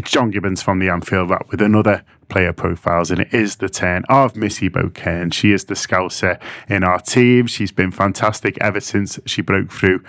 It's John Gibbons from the Anfield Wrap with another player profiles, and it is the turn of Missy Bo Kearns. She is the scouser in our team. She's been fantastic ever since she broke through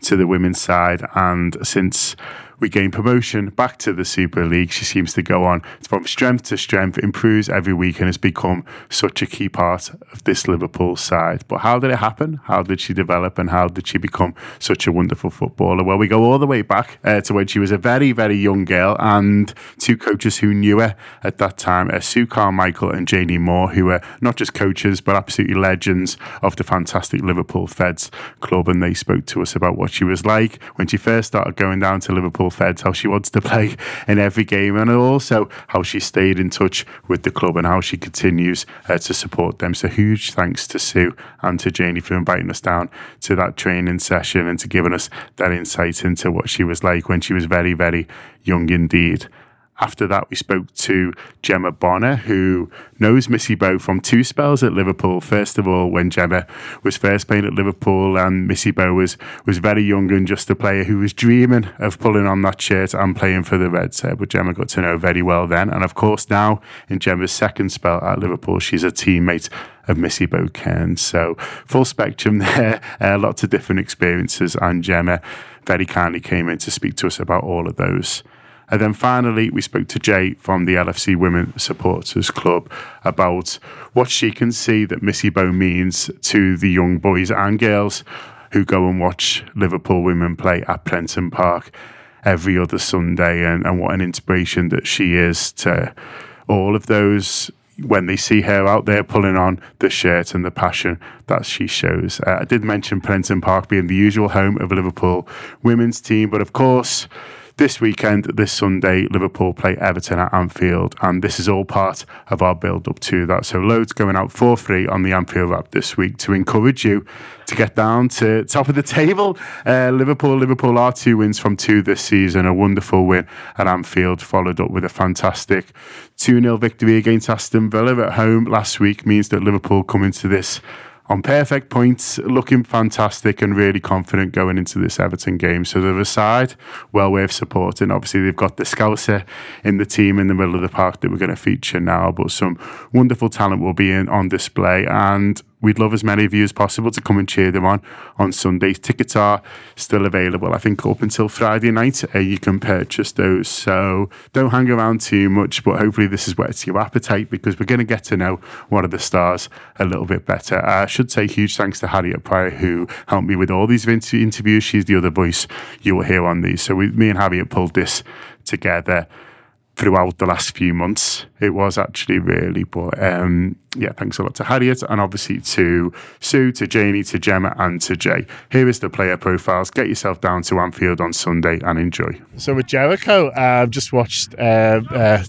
to the women's side, and since we gain promotion back to the Super League. She seems to go on from strength to strength, improves every week, and has become such a key part of this Liverpool side. But how did it happen? How did she develop? And how did she become such a wonderful footballer? Well, we go all the way back uh, to when she was a very, very young girl, and two coaches who knew her at that time, uh, Sue Carmichael and Janie Moore, who were not just coaches, but absolutely legends of the fantastic Liverpool Feds club. And they spoke to us about what she was like when she first started going down to Liverpool Feds, how she wants to play in every game, and also how she stayed in touch with the club and how she continues uh, to support them. So, huge thanks to Sue and to Janie for inviting us down to that training session and to giving us that insight into what she was like when she was very, very young indeed. After that, we spoke to Gemma Bonner, who knows Missy Bo from two spells at Liverpool. First of all, when Gemma was first playing at Liverpool, and Missy Bo was, was very young and just a player who was dreaming of pulling on that shirt and playing for the Reds. Uh, but Gemma got to know very well then. And of course, now in Gemma's second spell at Liverpool, she's a teammate of Missy Bo Kearns. So, full spectrum there, uh, lots of different experiences. And Gemma very kindly came in to speak to us about all of those. And then finally, we spoke to Jay from the LFC Women Supporters Club about what she can see that Missy Bo means to the young boys and girls who go and watch Liverpool women play at Prenton Park every other Sunday and, and what an inspiration that she is to all of those when they see her out there pulling on the shirt and the passion that she shows. Uh, I did mention Prenton Park being the usual home of Liverpool women's team, but of course, this weekend, this Sunday, Liverpool play Everton at Anfield, and this is all part of our build up to that. So, loads going out for free on the Anfield Wrap this week to encourage you to get down to top of the table. Uh, Liverpool, Liverpool are two wins from two this season. A wonderful win at Anfield, followed up with a fantastic 2 0 victory against Aston Villa at home last week, means that Liverpool come into this on perfect points, looking fantastic and really confident going into this Everton game. So they're a side well worth supporting. Obviously, they've got the Scouser in the team in the middle of the park that we're going to feature now, but some wonderful talent will be in on display. And we'd love as many of you as possible to come and cheer them on on Sunday. Tickets are still available, I think, up until Friday night. Uh, you can purchase those. So don't hang around too much, but hopefully, this is whets your appetite because we're going to get to know one of the stars a little bit better. Uh, I should say huge thanks to Harriet Prior, who helped me with all these interviews. She's the other voice you will hear on these. So we, me and Harriet pulled this together throughout the last few months. It was actually really, but um, yeah, thanks a lot to Harriet and obviously to Sue, to Janie, to Gemma, and to Jay. Here is the player profiles. Get yourself down to Anfield on Sunday and enjoy. So with Jericho, I've just watched uh, uh,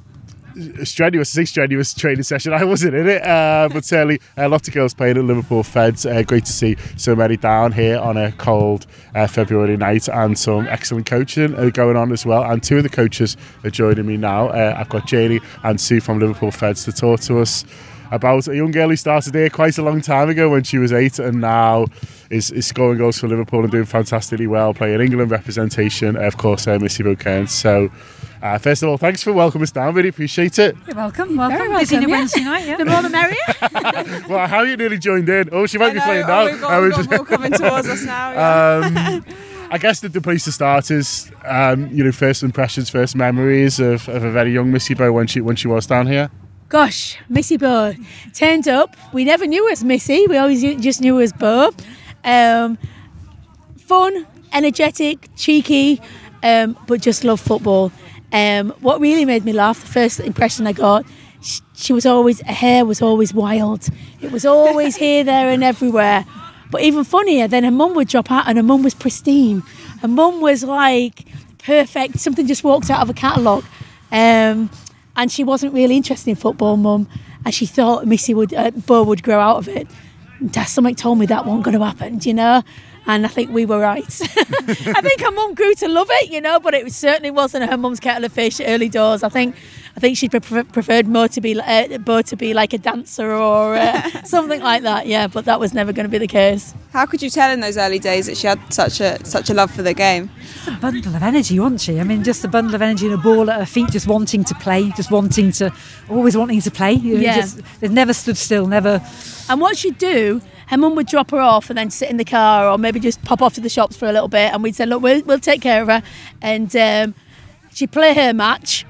strenuous, say strenuous training session. I wasn't in it, uh, but certainly a lot of girls playing at Liverpool Feds. Uh, great to see so many down here on a cold uh, February night, and some excellent coaching uh, going on as well. And two of the coaches are joining me now. Uh, I've got Janie and Sue from Liverpool Feds to talk to us about a young girl who started here quite a long time ago when she was eight, and now is, is scoring goals for Liverpool and doing fantastically well, playing England representation, of course, uh, Missy Bo Kearns. So uh, first of all, thanks for welcoming us down. Really appreciate it. You're welcome. Welcome. Very welcome. Busy yeah. Wednesday night. Yeah. The more the merrier. well, how you nearly joined in? Oh, she might be playing now. Oh, we've got, we've got more coming towards us now. Yeah. Um, I guess the, the place to start is, um, you know, first impressions, first memories of, of a very young Missy Bo when she when she was down here. Gosh, Missy Bo turned up. We never knew her as Missy. We always just knew her as Bo. Um, fun, energetic, cheeky, um, but just love football. Um, what really made me laugh, the first impression I got, she, she was always, her hair was always wild. It was always here, there, and everywhere. But even funnier, then her mum would drop out and her mum was pristine. Her mum was like perfect, something just walked out of a catalogue. Um, and she wasn't really interested in football, mum. And she thought Missy would, uh, Bo would grow out of it. And something told me that wasn't going to happen, you know? And I think we were right. I think her mum grew to love it, you know, but it certainly wasn't her mum's kettle of fish early doors. I think I think she prefer, preferred more to be uh, more to be like a dancer or uh, something like that. Yeah, but that was never going to be the case. How could you tell in those early days that she had such a such a love for the game? a bundle of energy, wasn't she? I mean, just a bundle of energy and a ball at her feet, just wanting to play, just wanting to, always wanting to play. Yeah. Just, they've never stood still, never. And what she'd do her mum would drop her off and then sit in the car or maybe just pop off to the shops for a little bit. And we'd say look we'll, we'll take care of her. And um, she'd play her match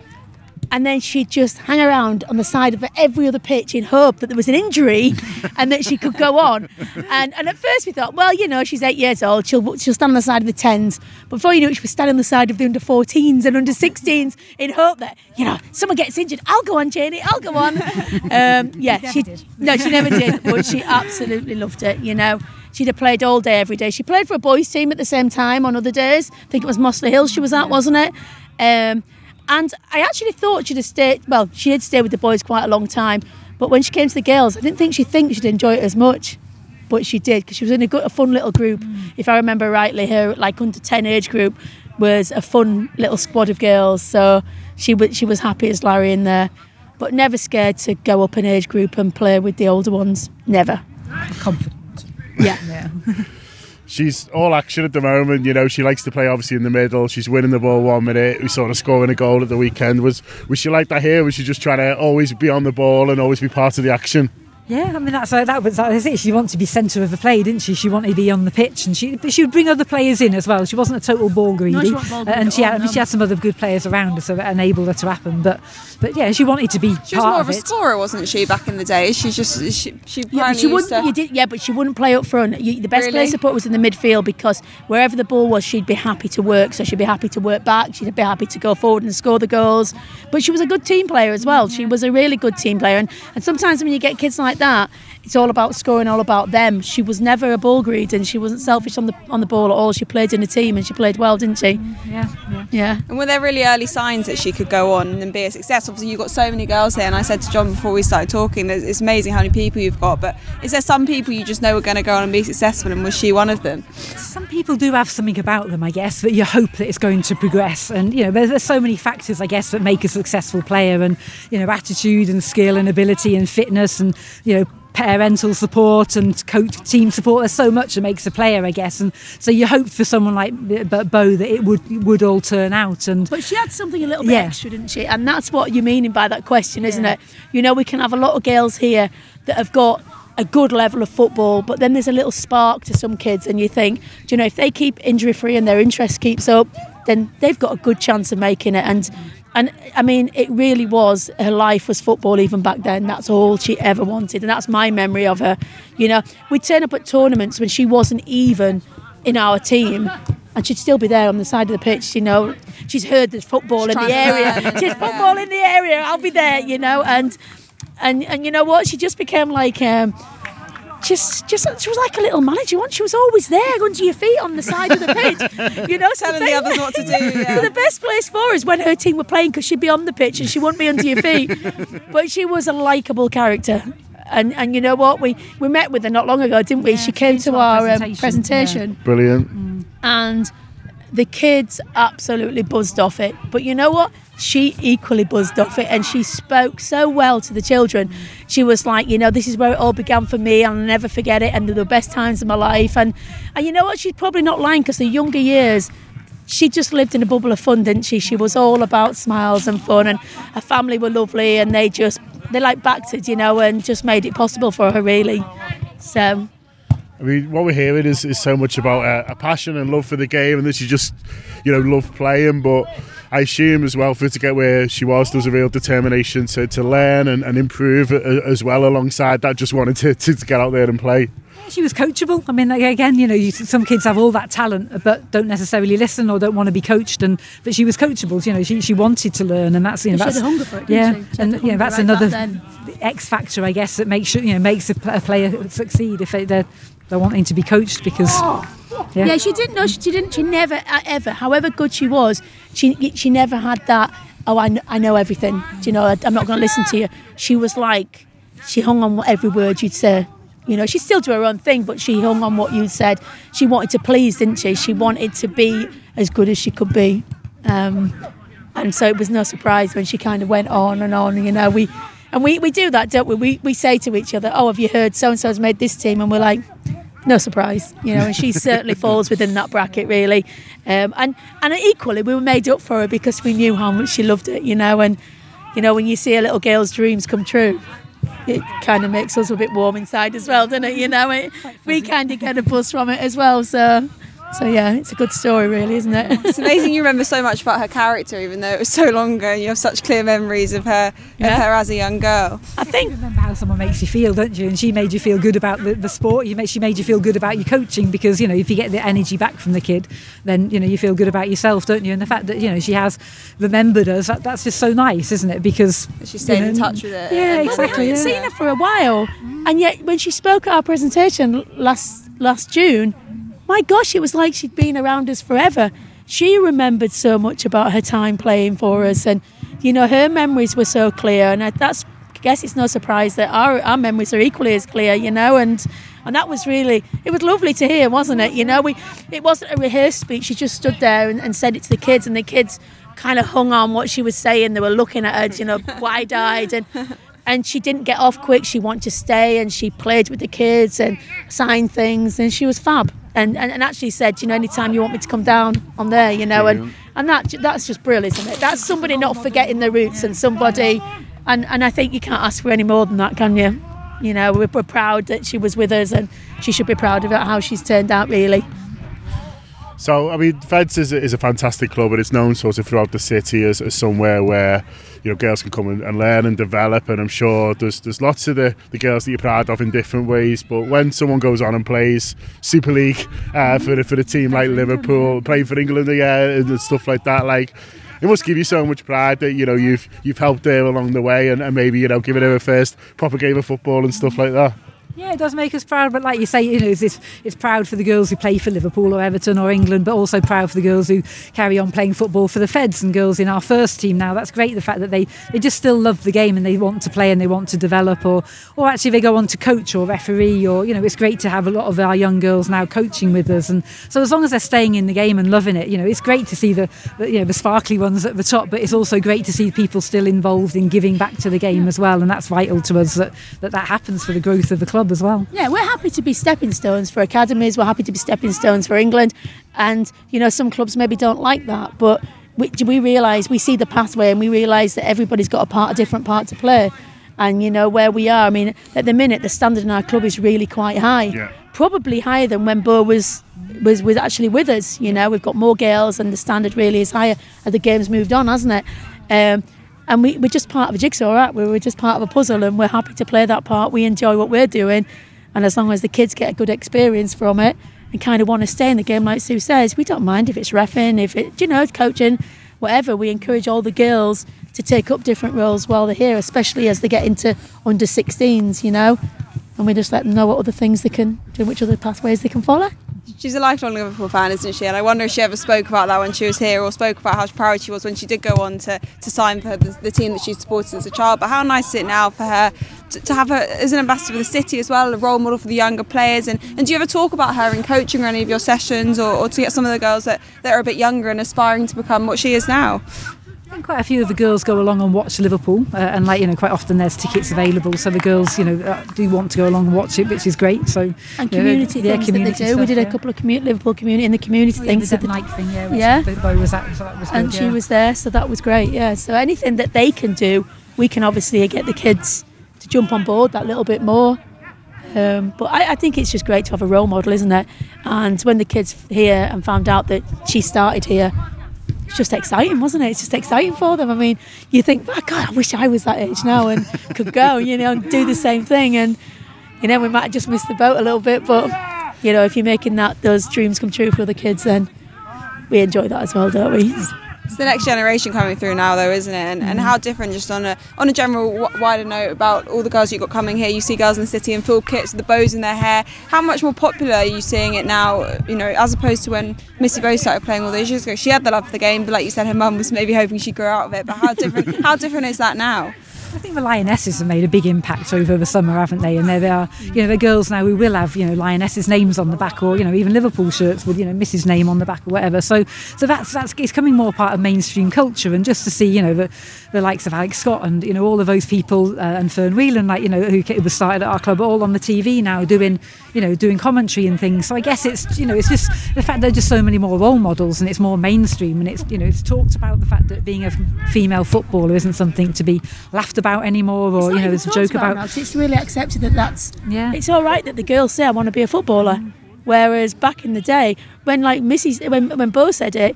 and then she'd just hang around on the side of every other pitch in hope that there was an injury and that she could go on. And, and at first we thought, well, you know, she's eight years old, she'll, she'll stand on the side of the 10s. But before you knew it, she was standing on the side of the under 14s and under 16s in hope that, you know, someone gets injured. I'll go on, Janie, I'll go on. Um, yeah, she, did. no, she never did, but she absolutely loved it, you know. She'd have played all day, every day. She played for a boys' team at the same time on other days. I think it was Mossley Hill she was at, wasn't it? Um, and I actually thought she'd have stayed, well, she did stay with the boys quite a long time. But when she came to the girls, I didn't think she'd think she'd enjoy it as much. But she did because she was in a, good, a fun little group. Mm. If I remember rightly, her like under 10 age group was a fun little squad of girls. So she, she was happy as Larry in there. But never scared to go up an age group and play with the older ones. Never. Confident. Yeah. yeah. she's all action at the moment. You know, she likes to play obviously in the middle. She's winning the ball one minute. We saw her scoring a goal at the weekend. Was was she like that here? Was she just trying to always be on the ball and always be part of the action? Yeah, I mean that's uh, that was that was it. She wanted to be centre of the play, didn't she? She wanted to be on the pitch, and she but she would bring other players in as well. She wasn't a total ball greedy, no, ball uh, and she had no. she had some other good players around her, so that enabled her to happen. But but yeah, she wanted to be. She was more of, of a it. scorer, wasn't she? Back in the day, she just she she yeah, but she wouldn't. To... You did, yeah, but she wouldn't play up front. You, the best really? place to put was in the midfield because wherever the ball was, she'd be happy to work. So she'd be happy to work back. She'd be happy to go forward and score the goals. But she was a good team player as well. She was a really good team player, and, and sometimes when you get kids like that it's all about scoring, all about them. She was never a ball greed, and she wasn't selfish on the on the ball at all. She played in a team, and she played well, didn't she? Mm, yeah, yeah. yeah. And were there really early signs that she could go on and be a success? Obviously, you've got so many girls here, and I said to John before we started talking, it's amazing how many people you've got. But is there some people you just know are going to go on and be successful, and was she one of them? Some people do have something about them, I guess, that you hope that it's going to progress. And you know, there's, there's so many factors, I guess, that make a successful player, and you know, attitude and skill and ability and fitness, and you know parental support and coach team support. There's so much that makes a player, I guess, and so you hope for someone like Bo that it would would all turn out. And but she had something a little bit yeah. extra, didn't she? And that's what you're meaning by that question, isn't yeah. it? You know, we can have a lot of girls here that have got a good level of football, but then there's a little spark to some kids, and you think, do you know, if they keep injury free and their interest keeps up, then they've got a good chance of making it. And and I mean, it really was her life was football even back then. That's all she ever wanted, and that's my memory of her. You know, we'd turn up at tournaments when she wasn't even in our team, and she'd still be there on the side of the pitch. You know, she's heard there's football she's in the area. She's football in the area. I'll be there. You know, and and and you know what? She just became like. Um, just just she was like a little manager once. She was always there under your feet on the side of the pitch, you know, telling the, others what to do. Yeah. So the best place for her is when her team were playing because she'd be on the pitch and she wouldn't be under your feet. but she was a likable character. And and you know what we we met with her not long ago, didn't we? Yeah, she came to our presentation. Um, presentation. Yeah. Brilliant. Mm. And the kids absolutely buzzed off it. But you know what? She equally buzzed off it and she spoke so well to the children. She was like, you know, this is where it all began for me and I'll never forget it and they're the best times of my life. And, and you know what? She's probably not lying because the younger years, she just lived in a bubble of fun, didn't she? She was all about smiles and fun and her family were lovely and they just, they like backed it, you know, and just made it possible for her really. So I mean, what we're hearing is, is so much about uh, a passion and love for the game, and that she just, you know, love playing. But I assume as well for her to get where she was, there was a real determination to, to learn and, and improve uh, as well alongside that, just wanted to, to, to get out there and play. She was coachable. I mean, again, you know, you, some kids have all that talent, but don't necessarily listen or don't want to be coached. And but she was coachable. You know, she, she wanted to learn, and that's you know, she that's had a hunger for it. yeah, she? She and you know, that's another X factor, I guess, that makes you know makes a, a player succeed if they're they're wanting to be coached because. Yeah. yeah, she didn't know. She didn't. She never uh, ever, however good she was, she she never had that. Oh, I I know everything. Do you know? I'm not going to listen to you. She was like, she hung on every word you'd say. You know, she still do her own thing, but she hung on what you said. She wanted to please, didn't she? She wanted to be as good as she could be. Um, and so it was no surprise when she kind of went on and on. You know, we and we, we do that, don't we? We we say to each other, "Oh, have you heard so and so's made this team?" And we're like, "No surprise," you know. And she certainly falls within that bracket, really. Um, and and equally, we were made up for her because we knew how much she loved it, you know. And you know, when you see a little girl's dreams come true, it kind of makes us a bit warm inside as well, doesn't it? You know, it, we kind of get a buzz from it as well. So so yeah, it's a good story, really, isn't it? it's amazing you remember so much about her character, even though it was so long ago, and you have such clear memories of her, yeah. of her as a young girl. I think you remember how someone makes you feel, don't you? And she made you feel good about the, the sport. You made, she made you feel good about your coaching because you know if you get the energy back from the kid, then you know you feel good about yourself, don't you? And the fact that you know she has remembered us, that, that's just so nice, isn't it? Because she stayed you know, in touch with it. Yeah, exactly. we haven't yeah. seen her for a while, and yet when she spoke at our presentation last last June my gosh, it was like she'd been around us forever. She remembered so much about her time playing for us, and you know her memories were so clear. And that's, I guess, it's no surprise that our, our memories are equally as clear, you know. And and that was really, it was lovely to hear, wasn't it? You know, we it wasn't a rehearsed speech. She just stood there and, and said it to the kids, and the kids kind of hung on what she was saying. They were looking at her, you know, wide eyed and and she didn't get off quick. She wanted to stay and she played with the kids and signed things and she was fab. And, and, and actually said, you know, anytime you want me to come down, I'm there, you know, and, and that that's just brilliant, isn't it? That's somebody not forgetting their roots and somebody, and, and I think you can't ask for any more than that, can you? You know, we're, we're proud that she was with us and she should be proud of how she's turned out, really. So, I mean, Feds is, is a fantastic club, and it's known sort of throughout the city as, as somewhere where you know girls can come and, and, learn and develop. And I'm sure there's there's lots of the, the girls that you're proud of in different ways. But when someone goes on and plays Super League uh, for for a team like Liverpool, playing for England, yeah, and stuff like that, like it must give you so much pride that you know you've you've helped her along the way and, and maybe you know giving her a first proper game of football and stuff like that. Yeah, it does make us proud, but like you say, you know, it's, it's proud for the girls who play for Liverpool or Everton or England, but also proud for the girls who carry on playing football for the Feds and girls in our first team now. That's great, the fact that they, they just still love the game and they want to play and they want to develop, or, or actually they go on to coach or referee, or, you know, it's great to have a lot of our young girls now coaching with us. And so as long as they're staying in the game and loving it, you know, it's great to see the, the you know, the sparkly ones at the top, but it's also great to see people still involved in giving back to the game as well. And that's vital to us that that, that happens for the growth of the club as well. Yeah, we're happy to be stepping stones for academies. We're happy to be stepping stones for England, and you know some clubs maybe don't like that, but we, we realise we see the pathway and we realise that everybody's got a part, a different part to play. And you know where we are. I mean, at the minute, the standard in our club is really quite high. Yeah. Probably higher than when Bo was was was actually with us. You know, we've got more girls, and the standard really is higher as the game's moved on, hasn't it? Um, and we, we're just part of a jigsaw, right? We're just part of a puzzle, and we're happy to play that part. We enjoy what we're doing, and as long as the kids get a good experience from it and kind of want to stay in the game, like Sue says, we don't mind if it's refing, if it, you know, coaching, whatever. We encourage all the girls to take up different roles while they're here, especially as they get into under 16s, you know, and we just let them know what other things they can do, which other pathways they can follow she's a lifelong Liverpool fan, isn't she? And I wonder if she ever spoke about that when she was here, or spoke about how proud she was when she did go on to, to sign for the, the team that she supported as a child. But how nice is it now for her to, to, have her as an ambassador for the city as well, a role model for the younger players? And, and do you ever talk about her in coaching or any of your sessions, or, or to get some of the girls that, that are a bit younger and aspiring to become what she is now? Quite a few of the girls go along and watch Liverpool, uh, and like you know, quite often there's tickets available, so the girls you know uh, do want to go along and watch it, which is great. So and community know, things yeah, community that they do. Stuff, we did a couple of commu- Liverpool community in the community oh, yeah, things. The the night thing, yeah. yeah. Bo was at, so that was good, and she was there, so that was great. Yeah. So anything that they can do, we can obviously get the kids to jump on board that little bit more. Um, but I, I, think it's just great to have a role model, isn't it? And when the kids here and found out that she started here, it's just exciting, wasn't it? It's just exciting for them. I mean, you think, oh, God, I wish I was that age now and could go, you know, and do the same thing. And, you know, we might just miss the boat a little bit, but, you know, if you're making that those dreams come true for the kids, then we enjoy that as well, don't we? It's the next generation coming through now, though, isn't it? And, and how mm-hmm. different, just on a on a general w- wider note about all the girls you've got coming here. You see girls in the city in full kits with the bows in their hair. How much more popular are you seeing it now? You know, as opposed to when Missy Bo started playing all those years ago. She had the love for the game, but like you said, her mum was maybe hoping she'd grow out of it. But how different? how different is that now? I think the Lionesses have made a big impact over the summer, haven't they? And there they are, you know, the girls now who will have, you know, Lionesses names on the back, or you know, even Liverpool shirts with, you know, Mrs. name on the back or whatever. So, so that's that's it's coming more part of mainstream culture, and just to see, you know, the, the likes of Alex Scott and you know all of those people uh, and Fern Whelan, like you know, who was started at our club, all on the TV now doing, you know, doing commentary and things. So I guess it's, you know, it's just the fact there are just so many more role models, and it's more mainstream, and it's, you know, it's talked about the fact that being a female footballer isn't something to be laughed about anymore or you know there's a joke about, about it's really accepted that that's yeah it's all right that the girls say I want to be a footballer mm. whereas back in the day when like Mrs when when Bo said it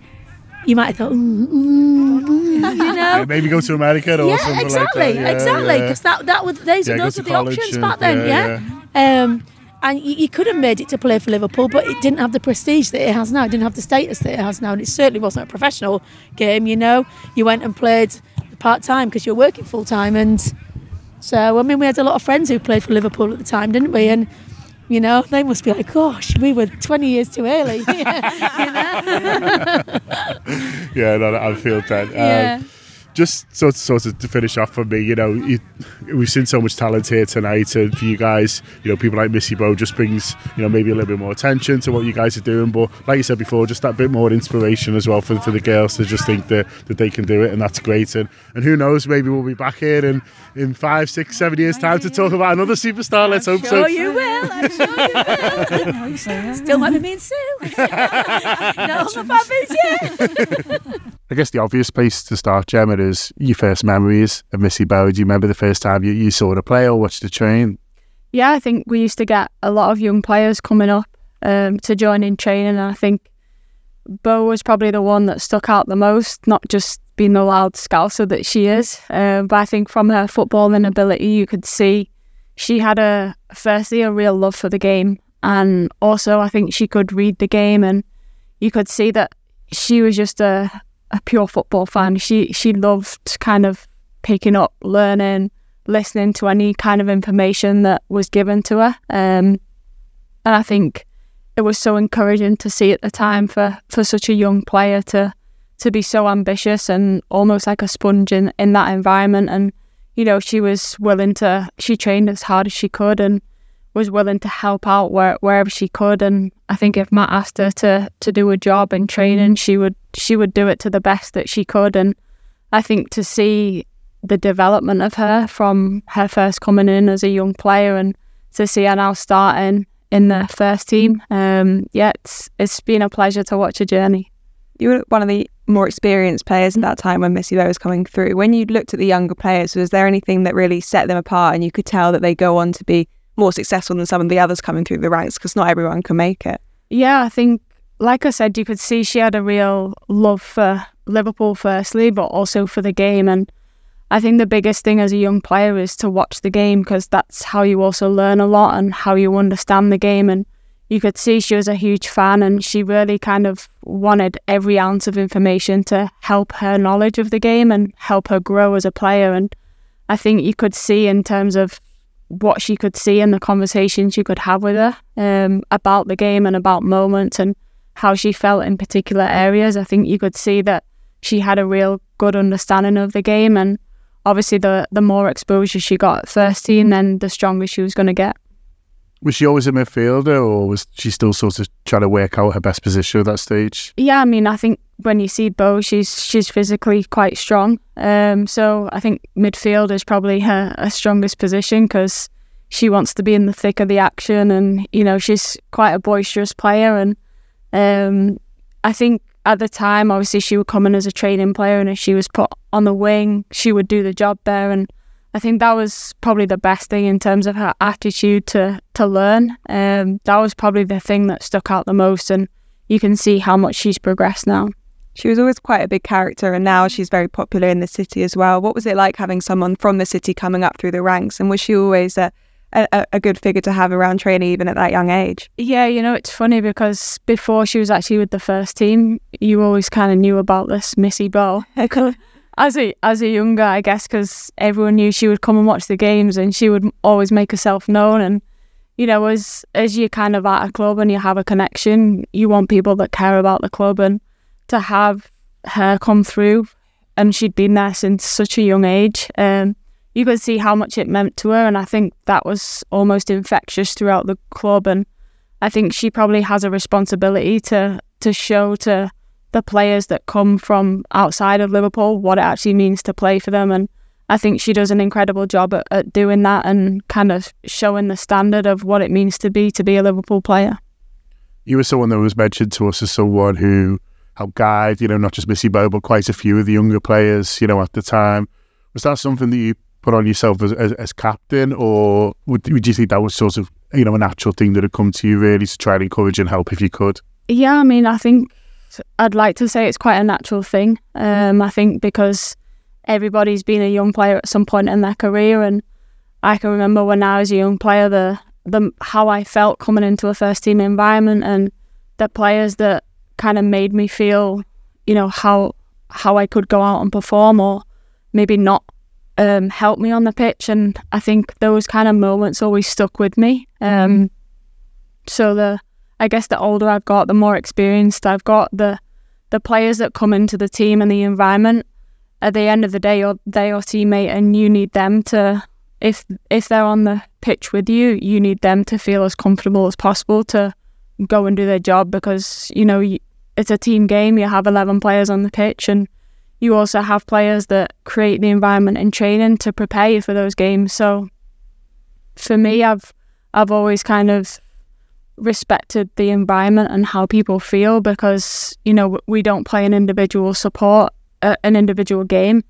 you might have thought, mm, mm, mm, you know, maybe go to America or yeah, something exactly, like that. Yeah, exactly, because yeah. that that was those, yeah, those were the options and, back then. Yeah, um, and you, you, could have made it to play for Liverpool, but it didn't have the prestige that it has now. It didn't have the status that it has now, and it certainly wasn't a professional game. You know, you went and played part time because you're working full time, and so, I mean, we had a lot of friends who played for Liverpool at the time, didn't we? And, you know, they must be like, gosh, we were 20 years too early. yeah, no, I feel that. Um, yeah just sort of, sort of to finish off for me, you know, you, we've seen so much talent here tonight, and for you guys, you know, people like Missy Bo just brings, you know, maybe a little bit more attention to what you guys are doing. But like you said before, just that bit more inspiration as well for, for the girls to just think that, that they can do it, and that's great. And and who knows, maybe we'll be back here in, in five, six, seven years' time to talk about another superstar. Let's I'm hope sure so. you will. I'm sure you will. Still might be me and Sue. no, I'm not yet. I guess the obvious place to start, Gemma, is your first memories of Missy Bo. Do you remember the first time you, you saw her play or watched her train? Yeah, I think we used to get a lot of young players coming up um, to join in training. And I think Bo was probably the one that stuck out the most, not just being the loud scouser that she is, uh, but I think from her footballing ability, you could see she had a firstly a real love for the game, and also I think she could read the game, and you could see that she was just a a pure football fan. She she loved kind of picking up, learning, listening to any kind of information that was given to her. Um, and I think it was so encouraging to see at the time for, for such a young player to to be so ambitious and almost like a sponge in, in that environment. And, you know, she was willing to, she trained as hard as she could and was willing to help out where, wherever she could. And I think if Matt asked her to to do a job in training, she would she would do it to the best that she could. And I think to see the development of her from her first coming in as a young player and to see her now starting in the first team, um, yeah, it's, it's been a pleasure to watch her journey. You were one of the more experienced players at that time when Missy Bo was coming through. When you looked at the younger players, was there anything that really set them apart and you could tell that they go on to be more successful than some of the others coming through the ranks because not everyone can make it. Yeah, I think, like I said, you could see she had a real love for Liverpool, firstly, but also for the game. And I think the biggest thing as a young player is to watch the game because that's how you also learn a lot and how you understand the game. And you could see she was a huge fan and she really kind of wanted every ounce of information to help her knowledge of the game and help her grow as a player. And I think you could see in terms of what she could see and the conversations you could have with her um, about the game and about moments and how she felt in particular areas. I think you could see that she had a real good understanding of the game, and obviously, the the more exposure she got at first team, then the stronger she was going to get. Was she always a midfielder, or was she still sort of trying to work out her best position at that stage? Yeah, I mean, I think when you see Bo, she's she's physically quite strong. Um, so I think midfield is probably her, her strongest position because she wants to be in the thick of the action, and you know she's quite a boisterous player. And um, I think at the time, obviously, she would come in as a training player, and if she was put on the wing, she would do the job there. And I think that was probably the best thing in terms of her attitude to to learn. Um, that was probably the thing that stuck out the most, and you can see how much she's progressed now. She was always quite a big character, and now she's very popular in the city as well. What was it like having someone from the city coming up through the ranks, and was she always a a, a good figure to have around training even at that young age? Yeah, you know, it's funny because before she was actually with the first team, you always kind of knew about this Missy Bo. as a as a younger, I guess, because everyone knew she would come and watch the games, and she would always make herself known. And you know, as as you kind of at a club and you have a connection, you want people that care about the club, and to have her come through, and she'd been there since such a young age. Um, you could see how much it meant to her, and I think that was almost infectious throughout the club. And I think she probably has a responsibility to to show to the players that come from outside of Liverpool what it actually means to play for them. And I think she does an incredible job at, at doing that and kind of showing the standard of what it means to be to be a Liverpool player. You were someone that was mentioned to us as someone who helped guide, you know, not just Missy Bo, but quite a few of the younger players, you know, at the time. Was that something that you put on yourself as, as, as captain, or would, would you think that was sort of, you know, a natural thing that had come to you really to try and encourage and help if you could? Yeah, I mean, I think I'd like to say it's quite a natural thing. Um, I think because everybody's been a young player at some point in their career, and I can remember when I was a young player, the the how I felt coming into a first team environment, and the players that kind of made me feel, you know, how how I could go out and perform, or maybe not um, help me on the pitch. And I think those kind of moments always stuck with me. Um, so the I guess the older I've got, the more experienced I've got, the the players that come into the team and the environment. At the end of the day, you're they your teammate, and you need them to. If if they're on the pitch with you, you need them to feel as comfortable as possible to go and do their job because you know it's a team game. You have eleven players on the pitch, and you also have players that create the environment and training to prepare you for those games. So for me, I've I've always kind of respected the environment and how people feel because you know we don't play an individual support uh, an individual game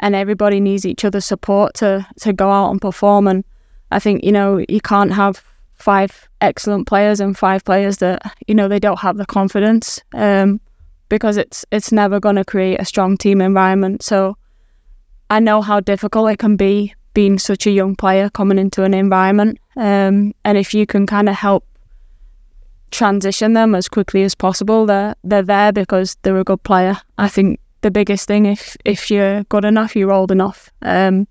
and everybody needs each other's support to to go out and perform. And I think you know you can't have five excellent players and five players that you know they don't have the confidence um, because it's it's never going to create a strong team environment. So I know how difficult it can be being such a young player coming into an environment um, and if you can kind of help transition them as quickly as possible. They're they're there because they're a good player. I think the biggest thing if if you're good enough, you're old enough. Um,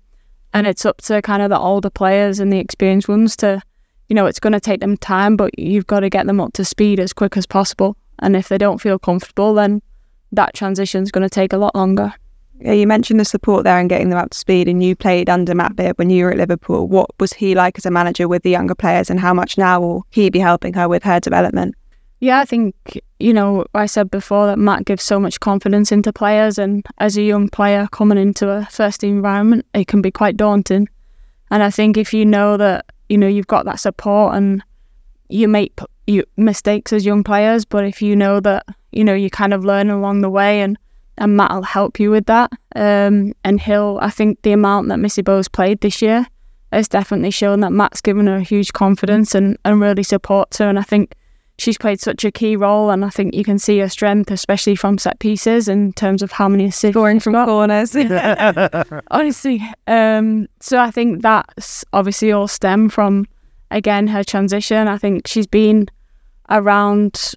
and it's up to kind of the older players and the experienced ones to, you know, it's going to take them time, but you've got to get them up to speed as quick as possible. And if they don't feel comfortable, then that transition is going to take a lot longer. You mentioned the support there and getting them up to speed, and you played under Matt Beard when you were at Liverpool. What was he like as a manager with the younger players, and how much now will he be helping her with her development? Yeah, I think, you know, I said before that Matt gives so much confidence into players, and as a young player coming into a first environment, it can be quite daunting. And I think if you know that, you know, you've got that support and you make you mistakes as young players, but if you know that, you know, you kind of learn along the way and and Matt will help you with that. Um, and he'll, I think, the amount that Missy Bo's played this year has definitely shown that Matt's given her a huge confidence and, and really supports her. And I think she's played such a key role, and I think you can see her strength, especially from set pieces, in terms of how many assists scoring from corners. Honestly, um, so I think that's obviously all stem from again her transition. I think she's been around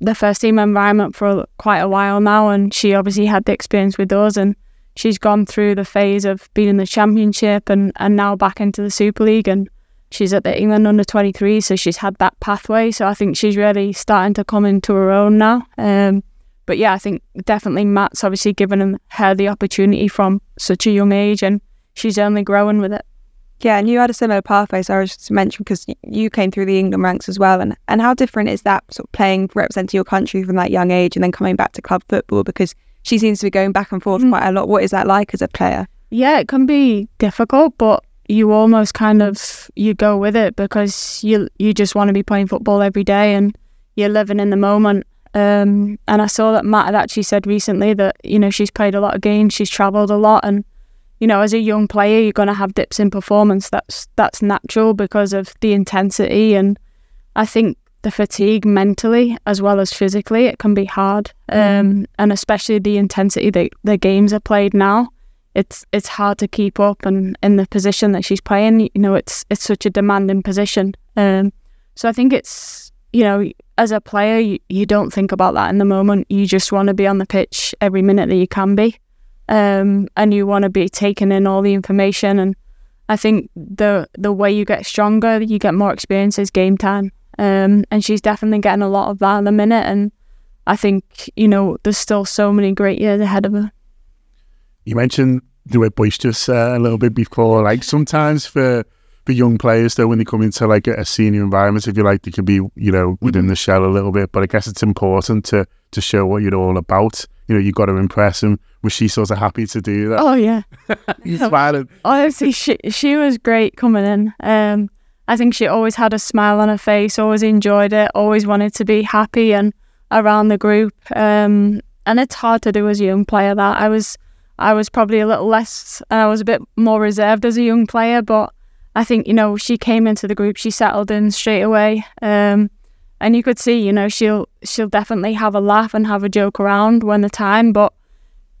the first team environment for quite a while now, and she obviously had the experience with us, and she's gone through the phase of being in the championship and, and now back into the Super League, and she's at the England under 23, so she's had that pathway. So I think she's really starting to come into her own now. Um, but yeah, I think definitely Matt's obviously given her the opportunity from such a young age, and she's only growing with it. Yeah, and you had a similar pathway, so I was just to mention because you came through the England ranks as well, and and how different is that sort of playing representing your country from that young age and then coming back to club football because she seems to be going back and forth mm. quite a lot. What is that like as a player? Yeah, it can be difficult, but you almost kind of you go with it because you you just want to be playing football every day and you're living in the moment. Um, and I saw that Matt had actually said recently that you know she's played a lot of games, she's travelled a lot, and you know, as a young player, you're going to have dips in performance. That's that's natural because of the intensity, and I think the fatigue mentally as well as physically, it can be hard, Mm. um, and especially the intensity that the games are played now. It's it's hard to keep up, and in the position that she's playing, you know, it's it's such a demanding position. Um, so I think it's you know, as a player, you, you don't think about that in the moment. You just want to be on the pitch every minute that you can be um, and you want to be taking in all the information. And I think the the way you get stronger, you get more experience is game time. Um, and she's definitely getting a lot of that in the minute. And I think you know there's still so many great years ahead of her. You mentioned the word boisterous uh, a little bit before. Like sometimes for for young players, though, when they come into like a, a senior environment, if you like, they can be you know within the shell a little bit. But I guess it's important to to show what you're all about. You know, you've got to impress them. Was she sort of happy to do that? Oh yeah, smiling. honestly, she she was great coming in. Um, I think she always had a smile on her face, always enjoyed it, always wanted to be happy and around the group. Um, and it's hard to do as a young player. That I was, I was probably a little less. and I was a bit more reserved as a young player, but I think you know she came into the group, she settled in straight away. Um, and you could see, you know, she'll she'll definitely have a laugh and have a joke around when the time, but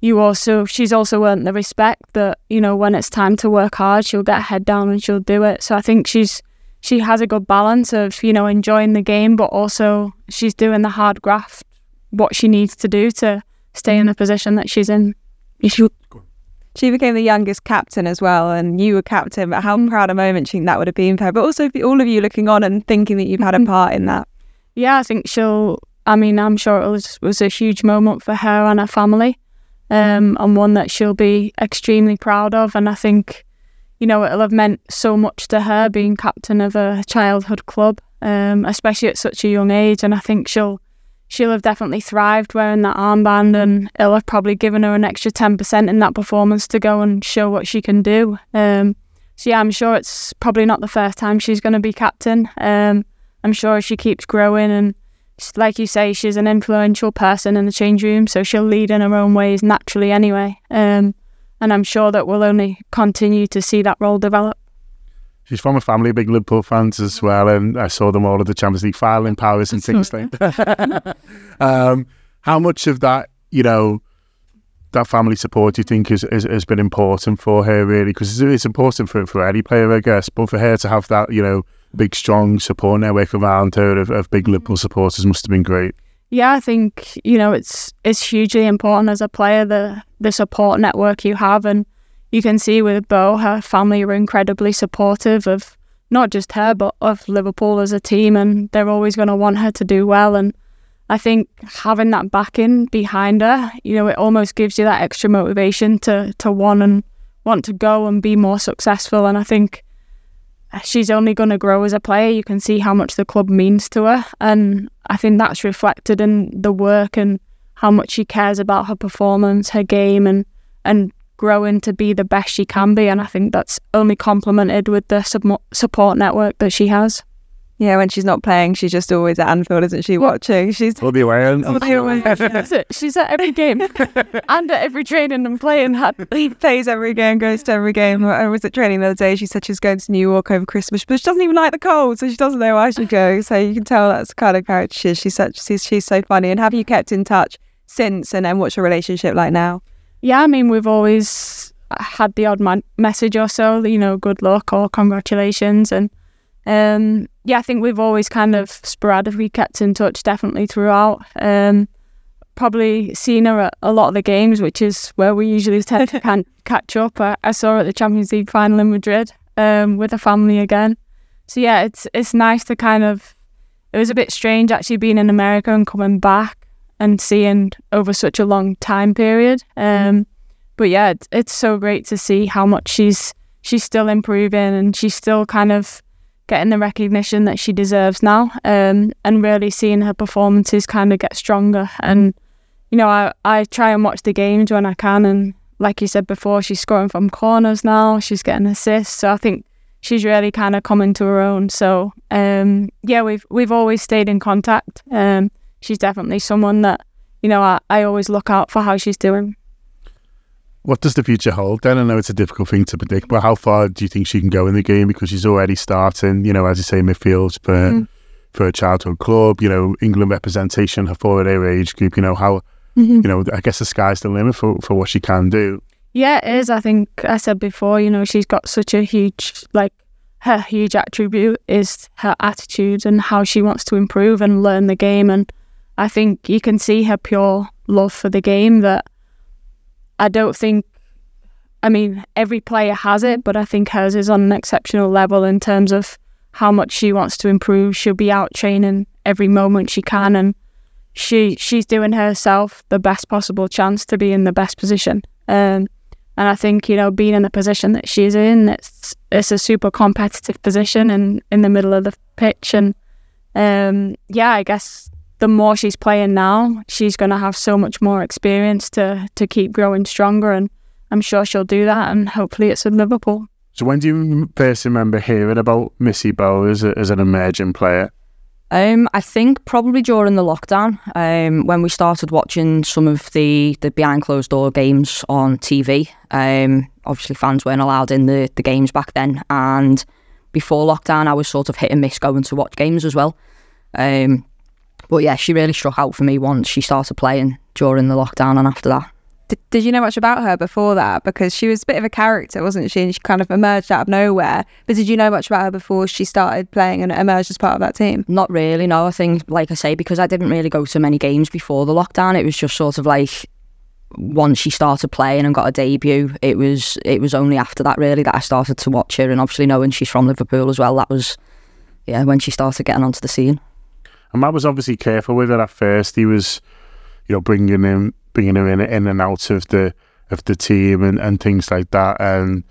you also she's also earned the respect that you know when it's time to work hard she'll get her head down and she'll do it so i think she's she has a good balance of you know enjoying the game but also she's doing the hard graft what she needs to do to stay in mm-hmm. the position that she's in she, She became the youngest captain as well, and you were captain. But how mm-hmm. proud a moment do you think that would have been for her? But also for all of you looking on and thinking that you've had a mm-hmm. part in that. yeah i think she'll i mean i'm sure it was was a huge moment for her and her family um and one that she'll be extremely proud of. And i think you know it'll have meant so much to her being captain of a childhood club um especially at such a young age. And i think she'll she'll have definitely thrived wearing that armband and it'll have probably given her an extra 10% in that performance to go and show what she can do. Um so yeah i'm sure it's probably not the first time she's going to be captain. Um i'm sure she keeps growing and like you say she's an influential person in the change room so she'll lead in her own ways naturally anyway um and i'm sure that we'll only continue to see that role develop She's from a family of big Liverpool fans as well, and I saw them all at the Champions League final in Paris and things like that. um, how much of that, you know, that family support do you think is, is, has been important for her, really? Because it's, it's important for, for any player, I guess, but for her to have that, you know, big, strong support network around her of, of big Liverpool mm. supporters must have been great. yeah, I think you know it's it's hugely important as a player the the support network you have, and you can see with Bo, her family are incredibly supportive of not just her but of Liverpool as a team, and they're always going to want her to do well. And I think having that backing behind her, you know, it almost gives you that extra motivation to to want and want to go and be more successful. And I think she's only going to grow as a player. You can see how much the club means to her, and I think that's reflected in the work and how much she cares about her performance, her game, and and growing to be the best she can be. And I think that's only complemented with the sub- support network that she has. Yeah, when she's not playing, she's just always at Anfield, isn't she? Watching. She's All the way around. all the way. That's. She's at every game and at every training and playing. He plays every game, goes to every game. I was at training the other day. She said she's going to New York over Christmas, but she doesn't even like the cold, so she doesn't know why she go. So you can tell that's the kind of character she is. She's such, she's, she's so funny. And have you kept in touch since? And then what's your relationship like now? Yeah, I mean, we've always had the odd man- message or so, you know, good luck or congratulations. And um, yeah, I think we've always kind of sporadically kept in touch, definitely throughout. Um, probably seen her at a lot of the games, which is where we usually tend to can- catch up. I, I saw her at the Champions League final in Madrid um, with the family again. So yeah, it's it's nice to kind of. It was a bit strange actually being in America and coming back and seeing over such a long time period. Um, but yeah, it's so great to see how much she's she's still improving and she's still kind of getting the recognition that she deserves now. Um, and really seeing her performances kind of get stronger. And you know, I I try and watch the games when I can. And like you said before, she's scoring from corners now. She's getting assists. So I think she's really kind of coming to her own. So um, yeah, we've we've always stayed in contact. Um, she's definitely someone that you know I, I always look out for how she's doing. What does the future hold then? I know it's a difficult thing to predict, but how far do you think she can go in the game? Because she's already starting, you know, as you say, midfield for mm. for a childhood club, you know, England representation, her forward age group, you know, how, mm-hmm. you know, I guess the sky's the limit for, for what she can do. Yeah, it is. I think I said before, you know, she's got such a huge, like, her huge attribute is her attitude and how she wants to improve and learn the game. And I think you can see her pure love for the game that I don't think, I mean, every player has it, but I think hers is on an exceptional level in terms of how much she wants to improve. She'll be out training every moment she can, and she she's doing herself the best possible chance to be in the best position. Um, and I think you know, being in the position that she's in, it's it's a super competitive position and in the middle of the pitch. And um, yeah, I guess the more she's playing now, she's going to have so much more experience to to keep growing stronger, and I'm sure she'll do that. And hopefully, it's in Liverpool. So, when do you first remember hearing about Missy Bo as, a, as an emerging player? Um, I think probably during the lockdown, um, when we started watching some of the, the behind closed door games on TV. Um, obviously, fans weren't allowed in the, the games back then, and before lockdown, I was sort of hit and miss going to watch games as well. Um, but yeah, she really struck out for me once she started playing during the lockdown and after that. Did, did you know much about her before that? Because she was a bit of a character, wasn't she? And she kind of emerged out of nowhere. But did you know much about her before she started playing and emerged as part of that team? Not really, no. I think, like I say, because I didn't really go to many games before the lockdown, it was just sort of like once she started playing and got a debut, it was it was only after that really that I started to watch her. And obviously knowing she's from Liverpool as well, that was yeah when she started getting onto the scene. And Matt was obviously careful with it at first. He was, you know, bringing him, bringing him in, in and out of the of the team and, and things like that. And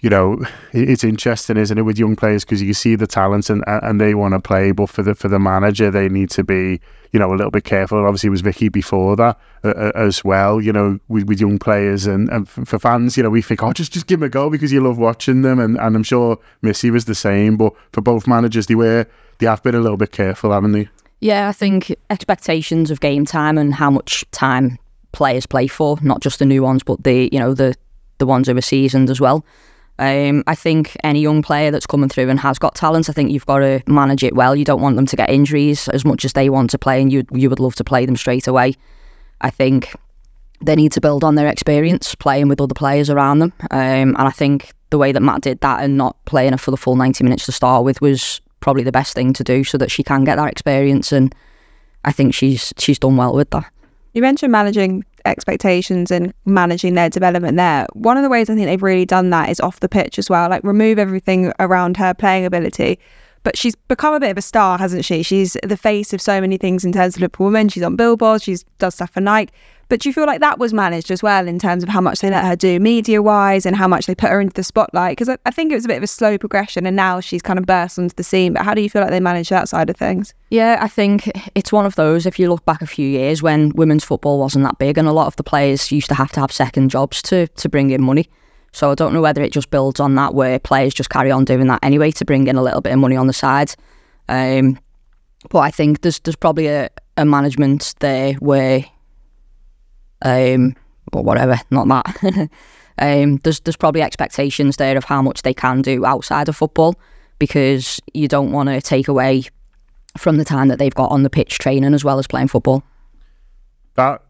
you know, it's interesting, isn't it, with young players because you see the talent and and they want to play, but for the for the manager, they need to be, you know, a little bit careful. Obviously, it was Vicky before that uh, uh as well. You know, with, with young players and, and for fans, you know, we think, oh, just just give them a go because you love watching them, and and I'm sure Missy was the same. But for both managers, they were they have been a little bit careful, haven't they? Yeah, I think expectations of game time and how much time players play for, not just the new ones, but the you know the the ones who are seasoned as well. Um, I think any young player that's coming through and has got talent, I think you've got to manage it well. You don't want them to get injuries as much as they want to play, and you you would love to play them straight away. I think they need to build on their experience playing with other players around them, um, and I think the way that Matt did that and not playing for the full ninety minutes to start with was probably the best thing to do so that she can get that experience. And I think she's she's done well with that. You mentioned managing expectations and managing their development there. One of the ways I think they've really done that is off the pitch as well, like remove everything around her playing ability. But she's become a bit of a star, hasn't she? She's the face of so many things in terms of Liverpool Women. She's on billboards, she's does stuff for Nike. But do you feel like that was managed as well in terms of how much they let her do media wise and how much they put her into the spotlight? Because I, I, think it was a bit of a slow progression and now she's kind of burst onto the scene. But how do you feel like they managed that side of things? Yeah, I think it's one of those. If you look back a few years when women's football wasn't that big and a lot of the players used to have to have second jobs to, to bring in money. So I don't know whether it just builds on that where players just carry on doing that anyway to bring in a little bit of money on the side. Um, but I think there's there's probably a, a management there where um, or whatever, not that. um, there's there's probably expectations there of how much they can do outside of football because you don't want to take away from the time that they've got on the pitch training as well as playing football. That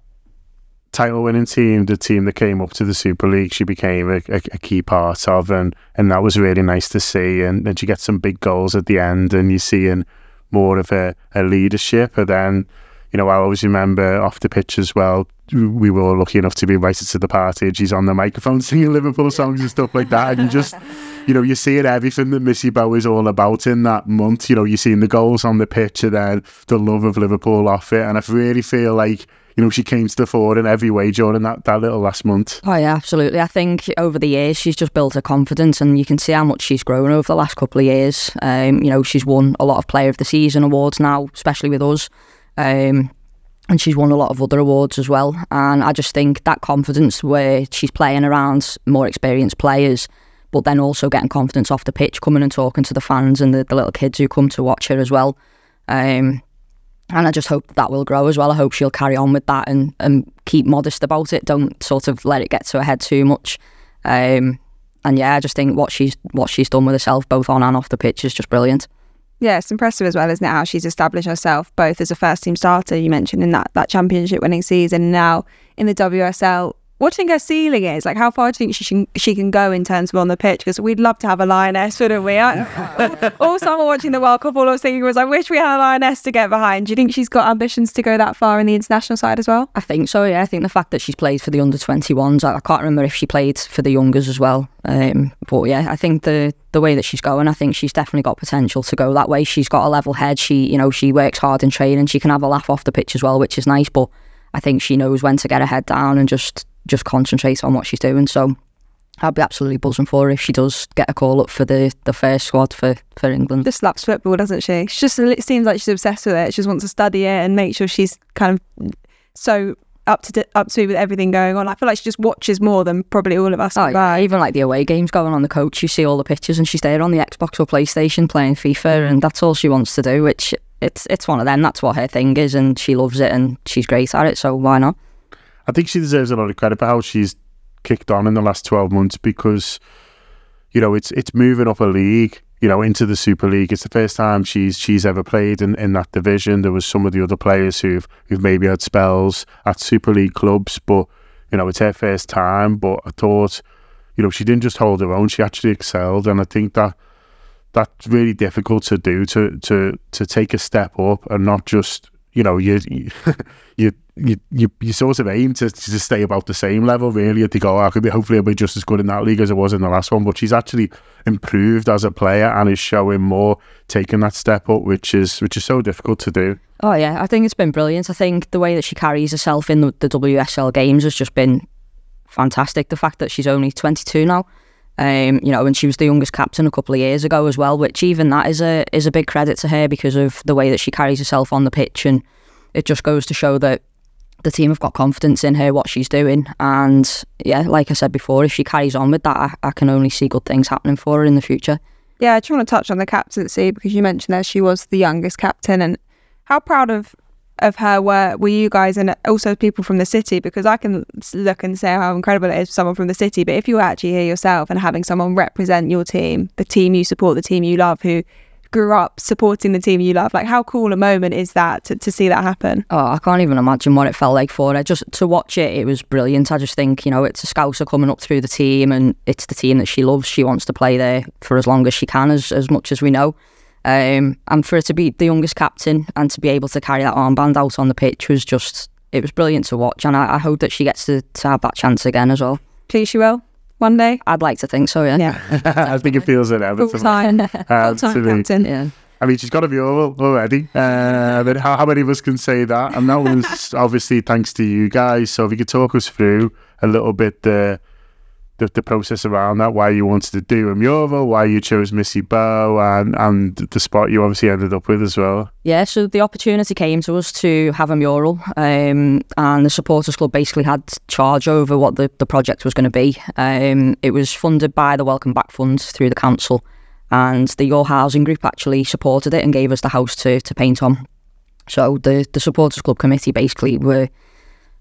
title winning team, the team that came up to the Super League, she became a, a, a, key part of, and, and that was really nice to see. And then she gets some big goals at the end, and you're seeing more of a leadership. And then, you know, I always remember off the pitch as well, we were lucky enough to be invited to the party and she's on the microphone singing Liverpool songs and stuff like that. And you just, you know, you're seeing everything that Missy Bo is all about in that month. You know, you're seeing the goals on the pitch and then the love of Liverpool off it. And I really feel like, you know, she came to the fore in every way during that, that little last month. Oh, yeah, absolutely. I think over the years, she's just built her confidence and you can see how much she's grown over the last couple of years. Um, you know, she's won a lot of Player of the Season awards now, especially with us. Um, and she's won a lot of other awards as well. And I just think that confidence where she's playing around more experienced players, but then also getting confidence off the pitch, coming and talking to the fans and the, the little kids who come to watch her as well. Um, and I just hope that will grow as well. I hope she'll carry on with that and, and keep modest about it. Don't sort of let it get to her head too much. Um, and yeah, I just think what she's what she's done with herself, both on and off the pitch, is just brilliant. Yeah, it's impressive as well, isn't it? How she's established herself both as a first team starter, you mentioned in that, that championship winning season, and now in the WSL what do you think her ceiling is? Like, how far do you think she can she can go in terms of on the pitch? Because we'd love to have a lioness, wouldn't we? All summer watching the World Cup, all I was thinking was, I wish we had a lioness to get behind. Do you think she's got ambitions to go that far in the international side as well? I think so. Yeah, I think the fact that she's played for the under twenty ones, I, I, can't remember if she played for the youngers as well. Um, but yeah, I think the the way that she's going, I think she's definitely got potential to go that way. She's got a level head. She, you know, she works hard in training. She can have a laugh off the pitch as well, which is nice. But I think she knows when to get her head down and just just concentrate on what she's doing. So I'd be absolutely buzzing for her if she does get a call up for the, the first squad for, for England. Just loves football, doesn't she? She just it seems like she's obsessed with it. She just wants to study it and make sure she's kind of so up to up to with everything going on. I feel like she just watches more than probably all of us. Oh, yeah. Even like the away games going on the coach, you see all the pictures, and she's there on the Xbox or PlayStation playing FIFA, mm-hmm. and that's all she wants to do. Which it's it's one of them. That's what her thing is, and she loves it, and she's great at it. So why not? I think she deserves a lot of credit for how she's kicked on in the last 12 months because, you know, it's it's moving up a league, you know, into the Super League. It's the first time she's she's ever played in, in that division. There was some of the other players who've who've maybe had spells at Super League clubs, but you know, it's her first time. But I thought, you know, she didn't just hold her own; she actually excelled, and I think that that's really difficult to do to to to take a step up and not just you know you you you, you, you sort of aim to, to stay about the same level, really. To go, oh, I could be hopefully I'll be just as good in that league as I was in the last one. But she's actually improved as a player and is showing more, taking that step up, which is which is so difficult to do. Oh yeah, I think it's been brilliant. I think the way that she carries herself in the, the WSL games has just been fantastic. The fact that she's only 22 now, um, you know, and she was the youngest captain a couple of years ago as well, which even that is a is a big credit to her because of the way that she carries herself on the pitch, and it just goes to show that the team have got confidence in her, what she's doing. And yeah, like I said before, if she carries on with that, I, I can only see good things happening for her in the future. Yeah, I just want to touch on the captaincy because you mentioned that she was the youngest captain and how proud of of her were were you guys and also people from the city because I can look and say how incredible it is for someone from the city but if you were actually here yourself and having someone represent your team the team you support the team you love who grew up supporting the team you love. Like, how cool a moment is that to, to see that happen? Oh, I can't even imagine what it felt like for her. Just to watch it, it was brilliant. I just think, you know, it's a Scouser coming up through the team and it's the team that she loves. She wants to play there for as long as she can, as, as much as we know. Um, and for her to be the youngest captain and to be able to carry that armband out on the pitch was just, it was brilliant to watch. And I, I hope that she gets to, to have that chance again as well. Please, she will one day? I'd like to think so, yeah. Yeah. I think it feels inevitable. Full time, full captain. Yeah. I mean, she's got to be over already. Uh, but how, how many of us can say that? And that was obviously thanks to you guys. So if you could talk us through a little bit the the, the process around that, why you wanted to do a mural, why you chose Missy Bo, and and the spot you obviously ended up with as well. Yeah, so the opportunity came to us to have a mural, um, and the supporters club basically had charge over what the, the project was going to be. Um, it was funded by the Welcome Back Fund through the council, and the Your Housing Group actually supported it and gave us the house to to paint on. So the the supporters club committee basically were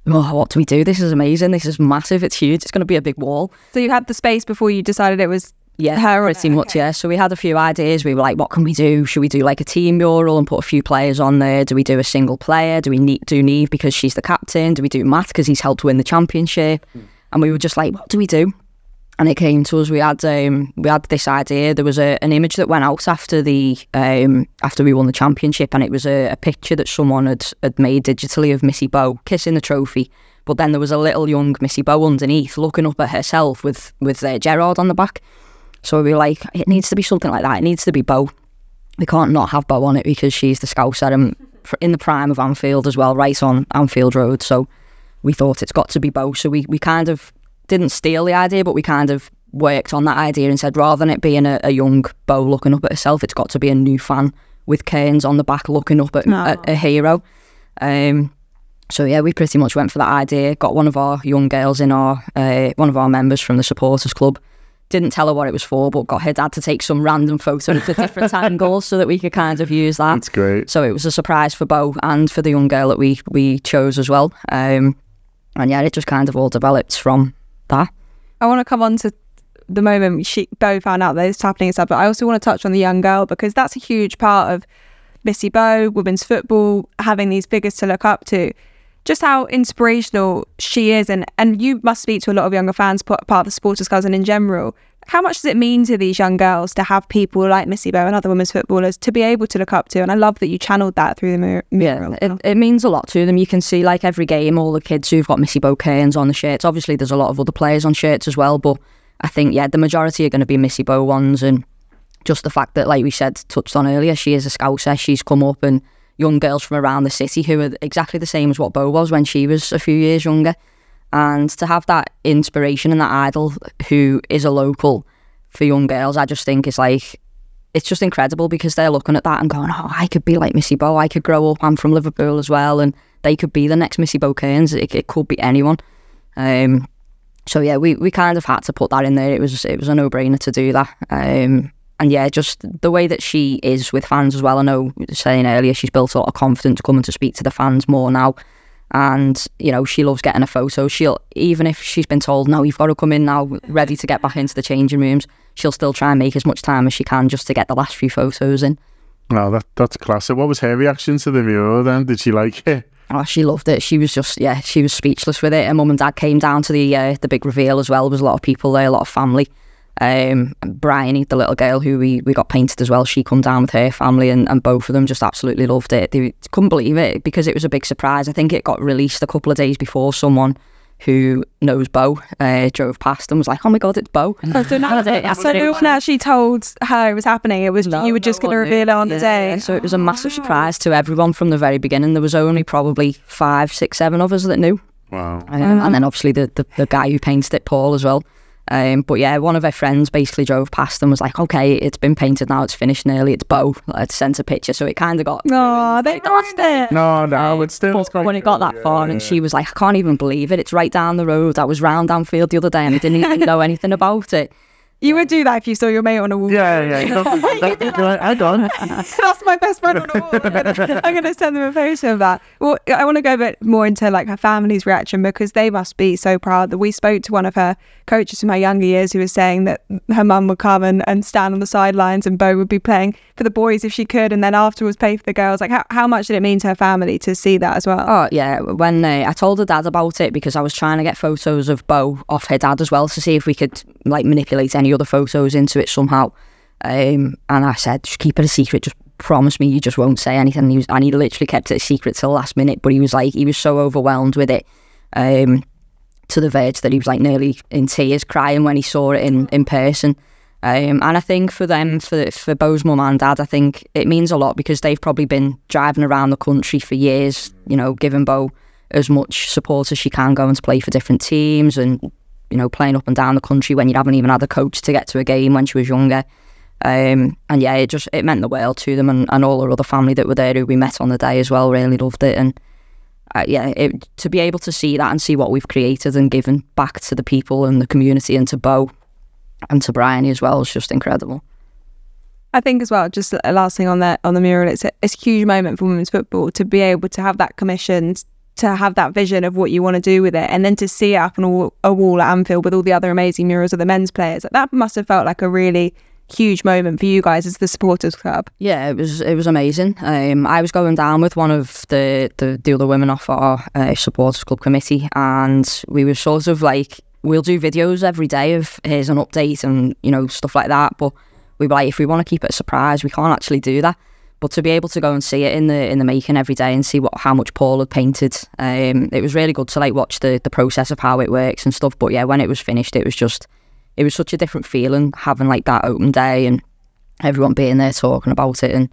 oh, what do we do? This is amazing. This is massive. It's huge. It's going to be a big wall. So you had the space before you decided it was yeah, her pretty much. Okay. Yeah. So we had a few ideas. We were like, what can we do? Should we do like a team mural and put a few players on there? Do we do a single player? Do we need, do Niamh because she's the captain? Do we do Matt because he's helped win the championship? Mm. And we were just like, what do we do? And it came to us. We had um, we had this idea. There was a, an image that went out after the um, after we won the championship, and it was a, a, picture that someone had, had made digitally of Missy Bo kissing the trophy. But then there was a little young Missy Bo underneath, looking up at herself with with uh, Gerrard on the back. So we were like, it needs to be something like that. It needs to be Bo. We can't not have Bo on it because she's the Scouser and in the prime of Anfield as well, right on Anfield Road. So we thought it's got to be Bo. So we, we kind of didn't steal the idea, but we kind of worked on that idea and said rather than it being a, a young Bo looking up at herself, it's got to be a new fan with Kearns on the back looking up at, a hero. Um, so yeah, we pretty much went for that idea. Got one of our young girls in our uh, one of our members from the supporters club didn't tell her what it was for, but got her dad to take some random photos at different angles so that we could kind of use that. That's great. So it was a surprise for Bo and for the young girl that we we chose as well. Um, and yeah, it just kind of all developed from that. I want to come on to the moment she Bo found out that it's happening and stuff, but I also want to touch on the young girl because that's a huge part of Missy Bo, women's football, having these figures to look up to. Just how inspirational she is, and and you must speak to a lot of younger fans, part of the supporters cousin in general. How much does it mean to these young girls to have people like Missy Bo and other women's footballers to be able to look up to? And I love that you channeled that through the mural. Yeah, it, it means a lot to them. You can see like every game, all the kids who've got Missy Bo Kearns on the shirts. Obviously, there's a lot of other players on shirts as well, but I think yeah, the majority are going to be Missy Bo ones, and just the fact that, like we said, touched on earlier, she is a scouser. She's come up and young girls from around the city who are exactly the same as what Bo was when she was a few years younger. And to have that inspiration and that idol who is a local for young girls, I just think is like, it's just incredible because they're looking at that and going, oh, I could be like Missy Bo. I could grow up. I'm from Liverpool as well. And they could be the next Missy Bo Kearns. It, it could be anyone. Um, so yeah, we, we kind of had to put that in there. It was it was a no brainer to do that. Um, and yeah, just the way that she is with fans as well. I know saying earlier she's built a lot of confidence coming to speak to the fans more now. And you know she loves getting a photo. She'll even if she's been told no, you've got to come in now, ready to get back into the changing rooms. She'll still try and make as much time as she can just to get the last few photos in. Wow, that that's classic. What was her reaction to the mural then? Did she like it? Oh, she loved it. She was just yeah, she was speechless with it. Her mum and dad came down to the uh, the big reveal as well. There was a lot of people there, a lot of family. Um, Bryony, the little girl who we, we got painted as well, she come down with her family and, and both of them just absolutely loved it. They couldn't believe it because it was a big surprise. I think it got released a couple of days before someone who knows Bo uh, drove past and was like, "Oh my god, it's Bo!" Oh, so, no, so one actually told her it was happening. It was no, you were just no going to reveal it on the day. So it was a massive surprise to everyone from the very beginning. There was only probably five, six, seven of us that knew. Wow! Um, And then obviously the, the the guy who painted it, Paul, as well. Um, but yeah, one of her friends basically drove past and was like, "Okay, it's been painted now. It's finished nearly. It's Bo." Let's sent a picture, so it kind of got. No, they lost it. No, no, it's still. But when it got that far, and she was like, "I can't even believe it. It's right down the road. I was round Anfield the other day, and I didn't even know anything about it." You would do that if you saw your mate on a wall. Yeah, yeah. Hang on. That's my best friend on a wall. I'm going to send them a photo of that. Well, I want to go a bit more into like her family's reaction because they must be so proud that we spoke to one of her coaches in my younger years who was saying that her mum would come and, and stand on the sidelines and Bo would be playing for the boys if she could and then afterwards play for the girls. Like, how, how much did it mean to her family to see that as well? Oh, yeah. When uh, I told her dad about it because I was trying to get photos of Bo off her dad as well to see if we could like manipulate any other photos into it somehow. Um, and I said, just keep it a secret. Just promise me you just won't say anything. And he was, and he literally kept it a secret till the last minute. But he was like, he was so overwhelmed with it, um, to the verge that he was like nearly in tears, crying when he saw it in in person. Um, and I think for them, for for Bo's mum and dad, I think it means a lot because they've probably been driving around the country for years, you know, giving Bo as much support as she can, going to play for different teams and you know, playing up and down the country when you haven't even had a coach to get to a game when she was younger. Um, and yeah, it just it meant the world to them, and, and all her other family that were there who we met on the day as well really loved it. And uh, yeah, it, to be able to see that and see what we've created and given back to the people and the community and to Bo and to Bryony as well is just incredible. I think as well, just a last thing on that on the mural, it's a, it's a huge moment for women's football to be able to have that commission to have that vision of what you want to do with it and then to see it up on a wall, at Anfield with all the other amazing murals of the men's players that must have felt like a really huge moment for you guys as the supporters club. Yeah it was it was amazing. Um, I was going down with one of the the, the other women off our uh, supporters club committee and we were sort of like we'll do videos every day of here's an update and you know stuff like that but we were like if we want to keep it a surprise we can't actually do that but to be able to go and see it in the in the making every day and see what how much Paul had painted, um, it was really good to like watch the the process of how it works and stuff. But yeah, when it was finished, it was just it was such a different feeling having like that open day and everyone being there talking about it. And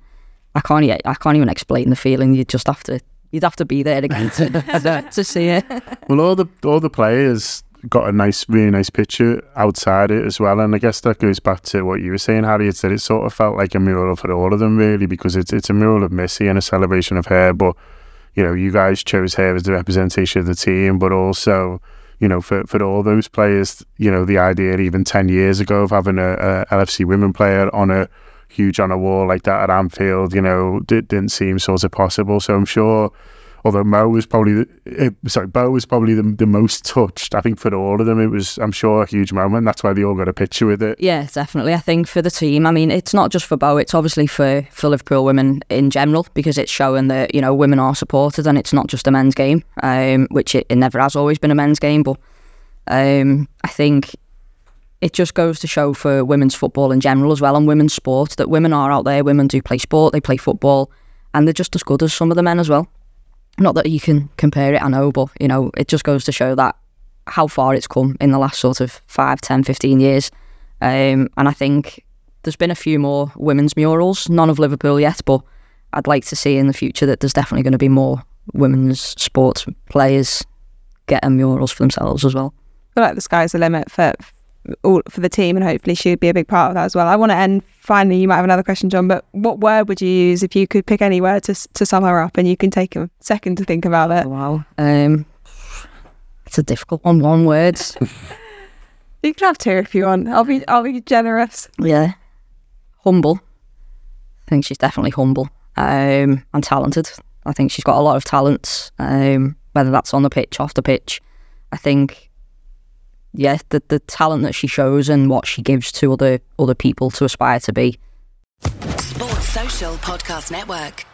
I can't I can't even explain the feeling. You just have to you'd have to be there again to, to see it. Well, all the all the players got a nice, really nice picture outside it as well. And I guess that goes back to what you were saying, Harriet, that it sort of felt like a mural for all of them, really, because it's it's a mural of Missy and a celebration of her. But, you know, you guys chose her as the representation of the team, but also, you know, for, for all those players, you know, the idea even 10 years ago of having a, a LFC women player on a huge on a wall like that at Anfield, you know, did, didn't seem sort of possible. So I'm sure, although Mo was probably, the, eh, sorry, Bo was probably the, the most touched. I think for all of them, it was, I'm sure, a huge moment. That's why they all got a picture with it. Yeah, definitely. I think for the team, I mean, it's not just for Bo, it's obviously for, for Liverpool women in general because it's showing that, you know, women are supported and it's not just a men's game, um, which it, it never has always been a men's game. But um, I think it just goes to show for women's football in general as well and women's sport that women are out there. Women do play sport, they play football, and they're just as good as some of the men as well. Not that you can compare it, I know, but you know, it just goes to show that how far it's come in the last sort of 5, 10, 15 years. Um, and I think there's been a few more women's murals, none of Liverpool yet, but I'd like to see in the future that there's definitely going to be more women's sports players getting murals for themselves as well. I feel like the sky's the limit for all for the team, and hopefully she would be a big part of that as well. I want to end finally. You might have another question, John, but what word would you use if you could pick any word to to sum her up, and you can take a second to think about it. Wow, um, it's a difficult one. One word. you can have two if you want. I'll be I'll be generous. Yeah, humble. I think she's definitely humble um, and talented. I think she's got a lot of talents, um, whether that's on the pitch, off the pitch. I think yeah, the the talent that she shows and what she gives to other other people to aspire to be. Sports Social Podcast Network.